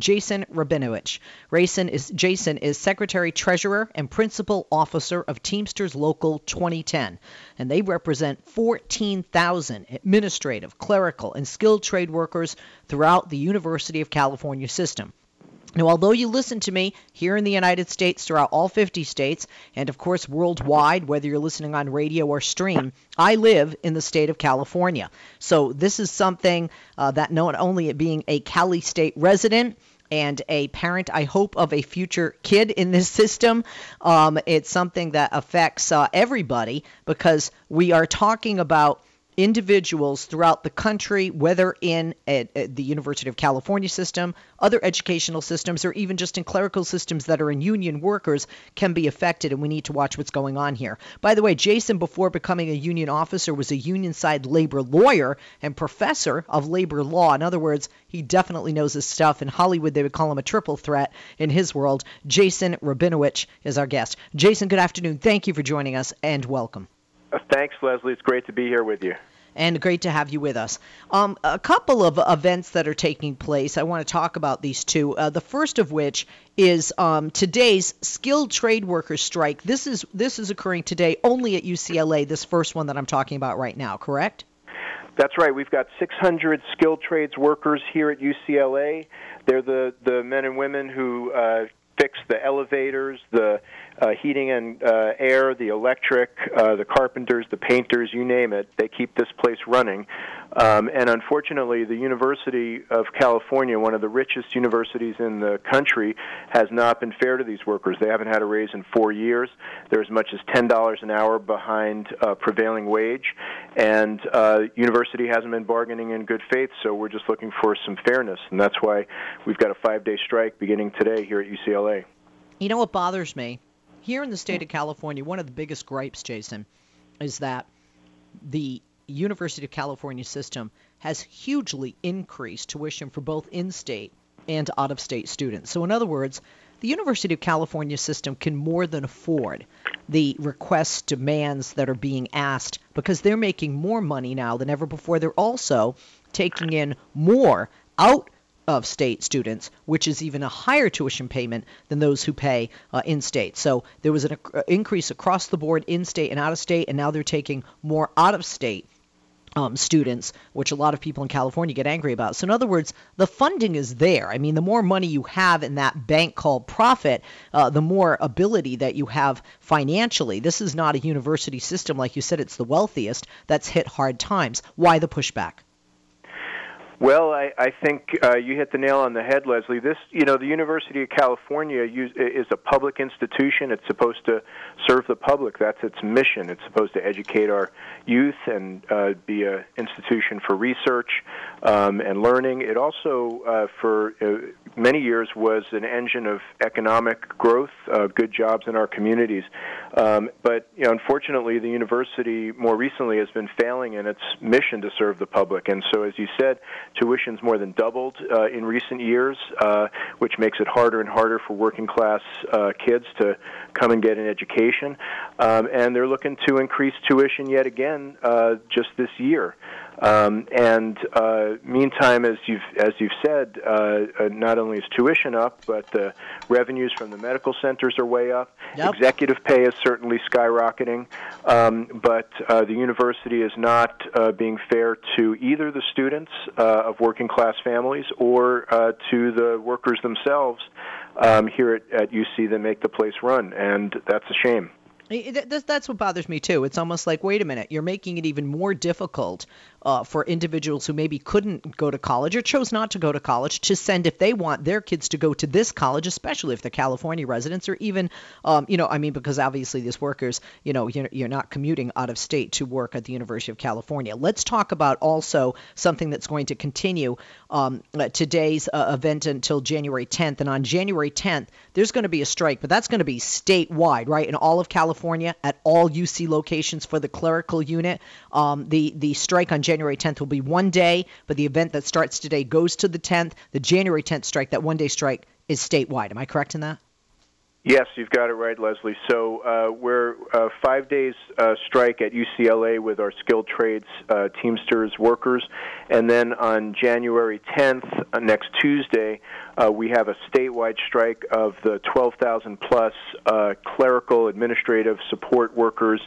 Jason Rabinowitz. Jason is, Jason is Secretary Treasurer and Principal Officer of Teamsters Local 2010, and they represent 14,000 administrative, clerical, and skilled trade workers throughout the University of California system. Now, although you listen to me here in the United States, throughout all 50 states, and of course worldwide, whether you're listening on radio or stream, I live in the state of California. So this is something uh, that not only being a Cali State resident, and a parent, I hope, of a future kid in this system. Um, it's something that affects uh, everybody because we are talking about individuals throughout the country, whether in a, a, the University of California system, other educational systems, or even just in clerical systems that are in union workers, can be affected, and we need to watch what's going on here. By the way, Jason, before becoming a union officer, was a union side labor lawyer and professor of labor law. In other words, he definitely knows his stuff. In Hollywood, they would call him a triple threat. In his world, Jason Rabinowitz is our guest. Jason, good afternoon. Thank you for joining us, and welcome. Uh, thanks, Leslie. It's great to be here with you and great to have you with us. Um, a couple of events that are taking place. I want to talk about these two. Uh, the first of which is um, today's skilled trade workers strike. This is this is occurring today only at UCLA. This first one that I'm talking about right now. Correct? That's right. We've got 600 skilled trades workers here at UCLA. They're the the men and women who uh, fix the elevators, the uh, heating and uh, air, the electric, uh, the carpenters, the painters, you name it. They keep this place running. Um, and unfortunately, the University of California, one of the richest universities in the country, has not been fair to these workers. They haven't had a raise in four years. They're as much as $10 an hour behind uh, prevailing wage. And uh, university hasn't been bargaining in good faith, so we're just looking for some fairness. And that's why we've got a five day strike beginning today here at UCLA. You know what bothers me? Here in the state hmm. of California, one of the biggest gripes, Jason, is that the University of California system has hugely increased tuition for both in state and out of state students. So, in other words, the University of California system can more than afford the requests, demands that are being asked because they're making more money now than ever before. They're also taking in more out of state students, which is even a higher tuition payment than those who pay uh, in state. So there was an uh, increase across the board in state and out of state, and now they're taking more out of state um, students, which a lot of people in California get angry about. So, in other words, the funding is there. I mean, the more money you have in that bank called profit, uh, the more ability that you have financially. This is not a university system, like you said, it's the wealthiest that's hit hard times. Why the pushback? Well, I, I think uh, you hit the nail on the head, Leslie. This, you know, the University of California use, is a public institution. It's supposed to serve the public. That's its mission. It's supposed to educate our youth and uh, be an institution for research um, and learning. It also, uh, for uh, many years, was an engine of economic growth, uh, good jobs in our communities. Um, but you know, unfortunately, the university more recently has been failing in its mission to serve the public. And so, as you said, tuition's more than doubled uh, in recent years, uh, which makes it harder and harder for working class uh, kids to come and get an education. Um, and they're looking to increase tuition yet again uh, just this year. Um, and uh, meantime, as you've as you've said, uh, uh, not only is tuition up, but the revenues from the medical centers are way up. Yep. Executive pay is certainly skyrocketing, um, but uh, the university is not uh, being fair to either the students uh, of working class families or to the workers themselves um, here at, at UC that make the place run, and that's a shame. That's what bothers me too. It's almost like, wait a minute, you're making it even more difficult uh, for individuals who maybe couldn't go to college or chose not to go to college to send if they want their kids to go to this college, especially if they're California residents or even, um, you know, I mean, because obviously these workers, you know, you're, you're not commuting out of state to work at the University of California. Let's talk about also something that's going to continue um, uh, today's uh, event until January 10th. And on January 10th, there's going to be a strike, but that's going to be statewide, right, in all of California at all UC locations for the clerical unit. Um, the the strike on January 10th will be one day, but the event that starts today goes to the 10th. The January 10th strike, that one day strike, is statewide. Am I correct in that? Yes, you've got it right, Leslie. So uh, we're uh, five days uh, strike at UCLA with our skilled trades uh, Teamsters workers, and then on January 10th, uh, next Tuesday, uh, we have a statewide strike of the 12,000 plus clerical administrative support workers.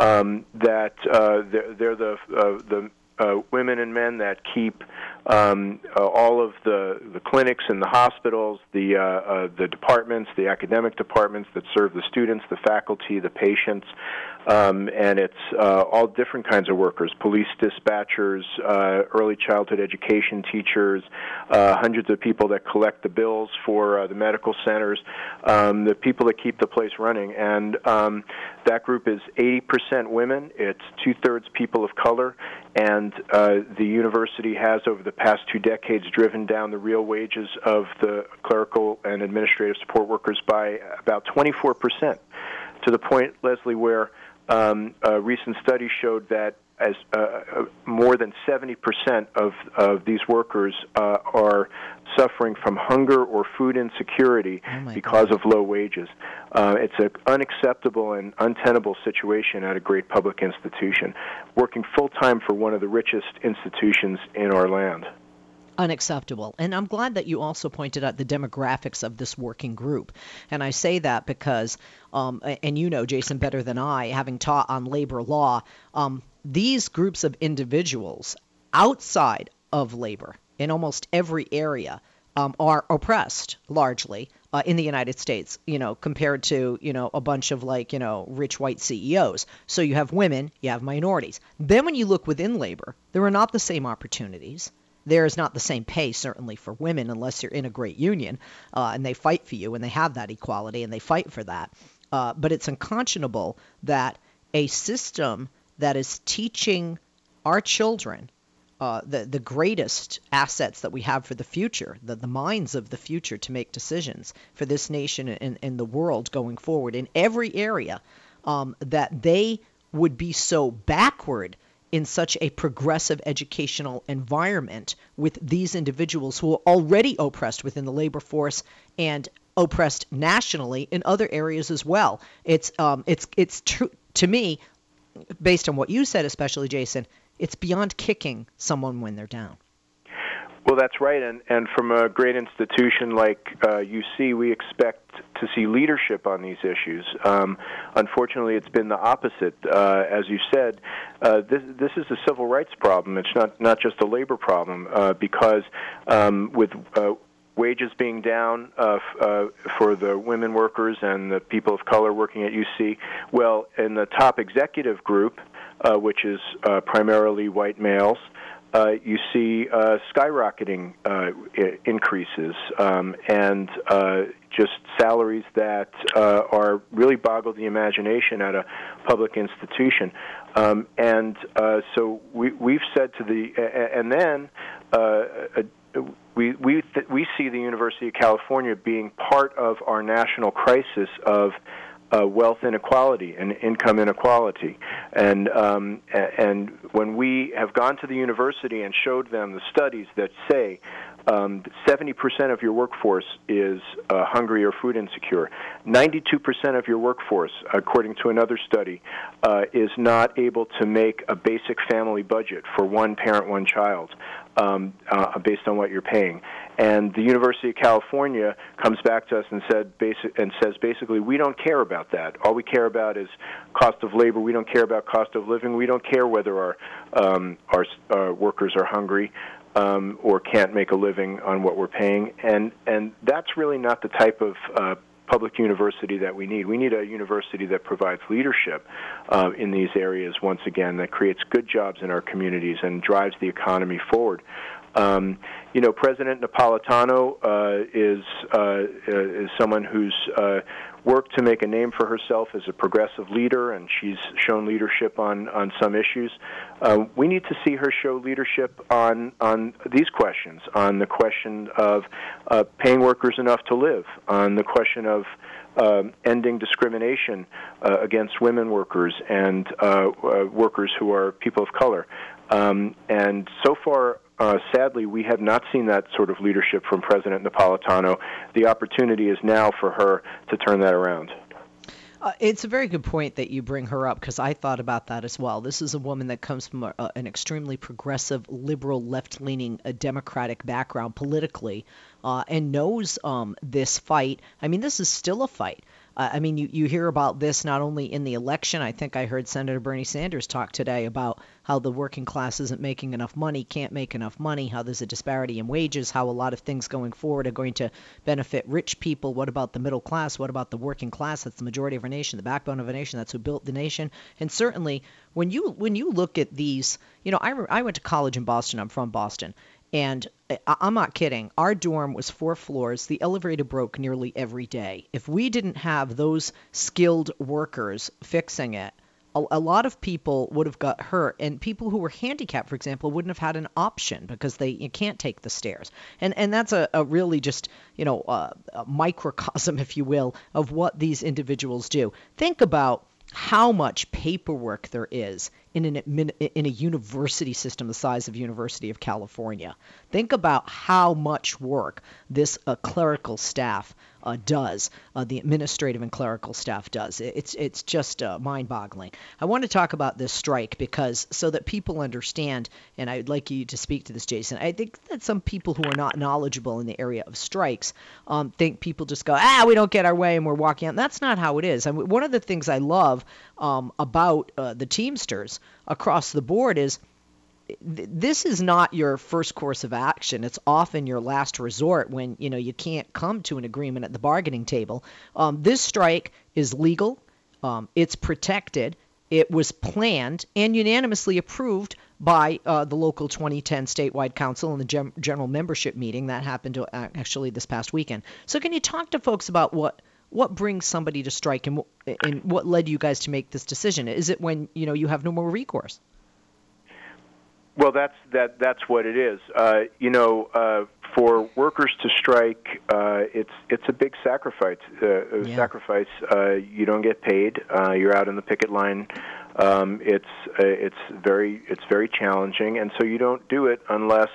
Um, that they're, they're the the uh, women and men that keep um, uh, all of the, the clinics and the hospitals, the, uh, uh, the departments, the academic departments that serve the students, the faculty, the patients, um, and it's uh, all different kinds of workers police dispatchers, uh, early childhood education teachers, uh, hundreds of people that collect the bills for uh, the medical centers, um, the people that keep the place running. And um, that group is 80% women, it's two thirds people of color, and uh, the university has, over the past two decades, driven down the real wages of the clerical and administrative support workers by about 24%, to the point, Leslie, where um, a recent study showed that as uh, uh more than 70% of, of these workers uh, are suffering from hunger or food insecurity oh because God. of low wages. Uh, it's an unacceptable and untenable situation at a great public institution, working full time for one of the richest institutions in our land unacceptable. And I'm glad that you also pointed out the demographics of this working group. And I say that because, um, and you know, Jason, better than I, having taught on labor law, um, these groups of individuals outside of labor in almost every area um, are oppressed largely uh, in the United States, you know, compared to, you know, a bunch of like, you know, rich white CEOs. So you have women, you have minorities. Then when you look within labor, there are not the same opportunities there is not the same pay, certainly for women, unless you're in a great union uh, and they fight for you and they have that equality and they fight for that. Uh, but it's unconscionable that a system that is teaching our children uh, the the greatest assets that we have for the future, the, the minds of the future to make decisions for this nation and, and the world going forward in every area, um, that they would be so backward in such a progressive educational environment with these individuals who are already oppressed within the labor force and oppressed nationally in other areas as well. It's um, it's it's true to me, based on what you said, especially Jason. It's beyond kicking someone when they're down. Well, that's right, and and from a great institution like uh, UC, we expect to see leadership on these issues. Um, unfortunately, it's been the opposite. Uh, as you said, uh, this this is a civil rights problem. It's not not just a labor problem uh, because um, with uh, wages being down uh, uh, for the women workers and the people of color working at UC. Well, in the top executive group, uh, which is uh, primarily white males, uh, you see uh, skyrocketing increases um, and just salaries that are really boggle the imagination at a public institution. Um, and so we, we've said to the, and then we we th- we see the University of California being part of our national crisis of uh, wealth inequality and income inequality. And um, and when we have gone to the university and showed them the studies that say um, 70% of your workforce is uh, hungry or food insecure. 92% of your workforce, according to another study, uh, is not able to make a basic family budget for one parent, one child, um, uh, based on what you're paying. And the University of California comes back to us and said, basic, and says basically, we don't care about that. All we care about is cost of labor. We don't care about cost of living. We don't care whether our um, our uh, workers are hungry um, or can't make a living on what we're paying. And and that's really not the type of uh, public university that we need. We need a university that provides leadership uh, in these areas once again, that creates good jobs in our communities and drives the economy forward. Um, you know, President Napolitano uh, is uh, is someone who's uh, worked to make a name for herself as a progressive leader, and she's shown leadership on on some issues. Uh, we need to see her show leadership on on these questions, on the question of uh, paying workers enough to live, on the question of um, ending discrimination uh, against women workers and uh, uh, workers who are people of color. Um, and so far, uh, sadly, we have not seen that sort of leadership from President Napolitano. The opportunity is now for her to turn that around. Uh, it's a very good point that you bring her up because I thought about that as well. This is a woman that comes from a, an extremely progressive, liberal, left leaning, Democratic background politically uh, and knows um, this fight. I mean, this is still a fight. Uh, I mean, you, you hear about this not only in the election. I think I heard Senator Bernie Sanders talk today about how the working class isn't making enough money, can't make enough money, how there's a disparity in wages, how a lot of things going forward are going to benefit rich people. What about the middle class? What about the working class? That's the majority of our nation, the backbone of a nation. That's who built the nation. And certainly, when you when you look at these, you know, I, I went to college in Boston. I'm from Boston, and I'm not kidding. Our dorm was four floors. The elevator broke nearly every day. If we didn't have those skilled workers fixing it, a, a, lot of people would have got hurt, and people who were handicapped, for example, wouldn't have had an option because they you can't take the stairs. And and that's a, a really just you know a microcosm, if you will, of what these individuals do. Think about how much paperwork there is in an in a university system the size of University of California. Think about how much work this uh, clerical staff uh, does, uh, the administrative and clerical staff does. It's it's just uh, mind-boggling. I want to talk about this strike because so that people understand, and I'd like you to speak to this, Jason. I think that some people who are not knowledgeable in the area of strikes um, think people just go, ah, we don't get our way and we're walking out. That's not how it is. I mean, one of the things I love um, about uh, the Teamsters across the board is this is not your first course of action. It's often your last resort when you know you can't come to an agreement at the bargaining table. Um, this strike is legal. Um, it's protected. It was planned and unanimously approved by uh, the local 2010 statewide council and the gem- general membership meeting that happened to, uh, actually this past weekend. So, can you talk to folks about what what brings somebody to strike and, and what led you guys to make this decision? Is it when you know you have no more recourse? Well, that's that. That's what it is. Uh, you know, uh, for workers to strike, uh, it's it's a big sacrifice. Uh, yeah. Sacrifice. Uh, you don't get paid. Uh, you're out in the picket line. Um, it's uh, it's very it's very challenging, and so you don't do it unless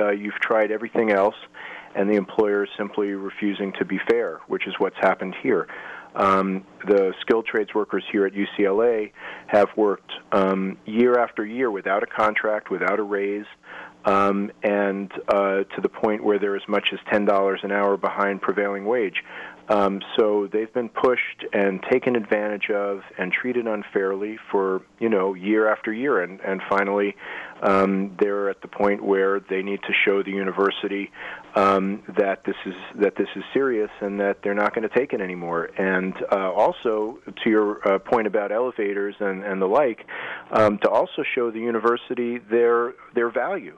uh, you've tried everything else, and the employer is simply refusing to be fair, which is what's happened here. Um, the skilled trades workers here at UCLA have worked um, year after year without a contract, without a raise, um, and uh, to the point where they're as much as $10 an hour behind prevailing wage. Um, so they've been pushed and taken advantage of and treated unfairly for you know year after year, and and finally um, they're at the point where they need to show the university um, that this is that this is serious and that they're not going to take it anymore. And uh, also to your uh, point about elevators and and the like, um, to also show the university their their value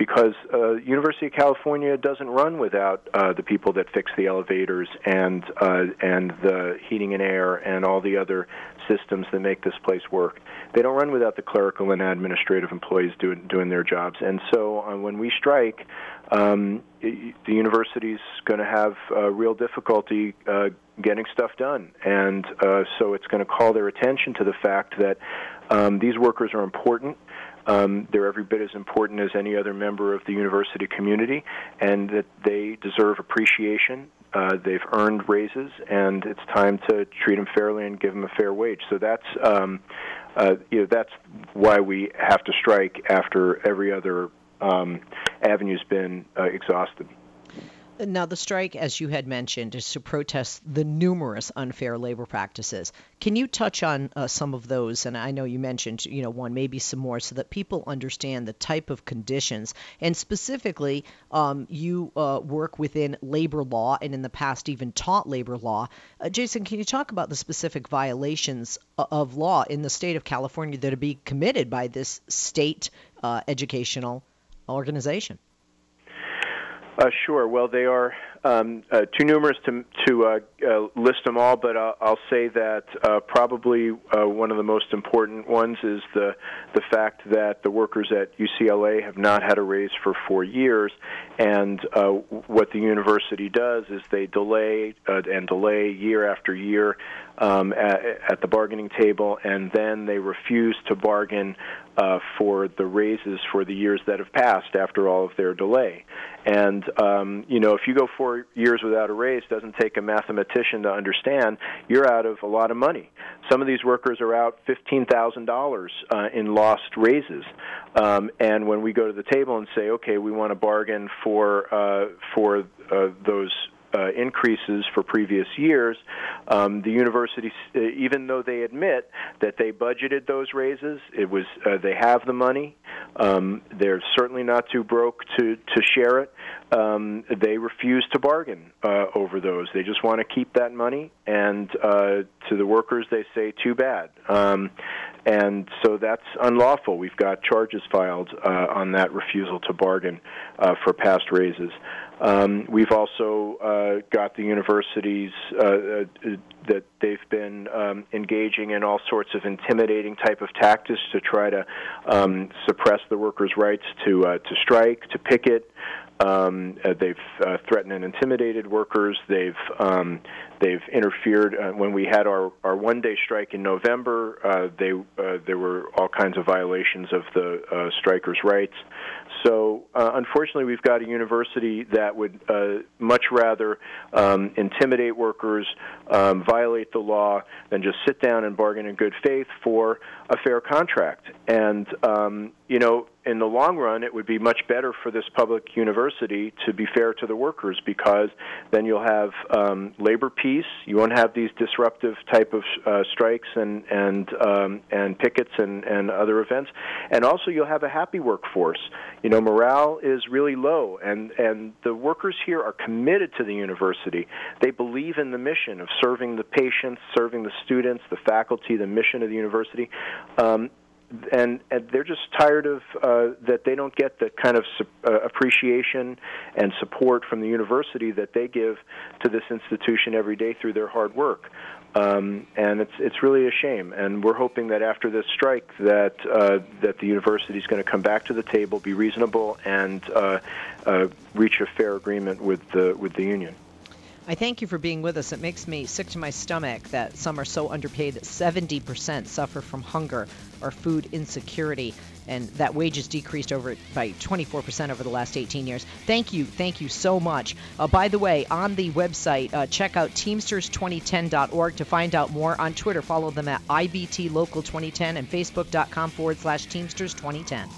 because uh, University of California doesn't run without uh, the people that fix the elevators and uh, and the heating and air and all the other systems that make this place work. They don't run without the clerical and administrative employees doing doing their jobs. And so uh, when we strike, um, it, the university's going to have uh, real difficulty uh, getting stuff done, and uh, so it's going to call their attention to the fact that um, these workers are important. Um, they're every bit as important as any other member of the university community, and that they deserve appreciation. Uh, they've earned raises, and it's time to treat them fairly and give them a fair wage. So that's um, uh, you know that's why we have to strike after every other um, avenue's been uh, exhausted. Now, the strike, as you had mentioned, is to protest the numerous unfair labor practices. Can you touch on uh, some of those? And I know you mentioned, you know, one, maybe some more, so that people understand the type of conditions. And specifically, um, you uh, work within labor law and in the past even taught labor law. Uh, Jason, can you talk about the specific violations uh, of law in the state of California that are being committed by this state uh, educational organization? Uh, sure. Well, they are um, uh, too numerous to to uh, uh, list them all, but I'll, I'll say that uh, probably uh, one of the most important ones is the the fact that the workers at UCLA have not had a raise for four years, and uh, what the university does is they delay uh, and delay year after year um, at, at the bargaining table, and then they refuse to bargain uh, for the raises for the years that have passed after all of their delay. And um, you know, if you go four years without a raise, doesn't take a mathematician to understand you're out of a lot of money. Some of these workers are out fifteen thousand uh, dollars in lost raises. Um, and when we go to the table and say, okay, we want to bargain for uh, for uh, those uh, increases for previous years, um, the university, uh, even though they admit that they budgeted those raises, it was uh, they have the money. Um, they're certainly not too broke to to share it. Um, they refuse to bargain uh, over those. They just want to keep that money, and uh, to the workers, they say, "Too bad." Um, and so that's unlawful. We've got charges filed uh, on that refusal to bargain for past raises. Um, we've also uh, got the universities uh, uh, that they've been um, engaging in all sorts of intimidating type of tactics to try to um, suppress the workers' rights to uh, to strike, to picket. Um, uh, they've uh, threatened and intimidated workers. They've um, they've interfered uh, when we had our, our one day strike in November. Uh, they uh, there were all kinds of violations of the uh, strikers' rights. So unfortunately, we've got a university that would much rather um, intimidate workers, um, violate the law, than just sit down and bargain in good faith for a fair contract. And um, you know, in the long run, it would be much better for this public university to be fair to the workers because then you'll have um, labor peace. You won't have these disruptive type of uh, strikes and and um, and pickets and and other events, and also you'll have a happy workforce. You know, morale is really low, and and the workers here are committed to the university. They believe in the mission of serving the patients, serving the students, the faculty, the mission of the university. Um, and, and they're just tired of uh, that they don't get the kind of su- uh, appreciation and support from the university that they give to this institution every day through their hard work. Um, and it's it's really a shame. And we're hoping that after this strike, that uh, that the university is going to come back to the table, be reasonable, and uh, uh, reach a fair agreement with the with the union. I thank you for being with us. It makes me sick to my stomach that some are so underpaid that 70% suffer from hunger or food insecurity, and that wages decreased over by 24% over the last 18 years. Thank you, thank you so much. Uh, by the way, on the website, uh, check out Teamsters2010.org to find out more. On Twitter, follow them at IBT Local 2010 and Facebook.com forward slash Teamsters 2010.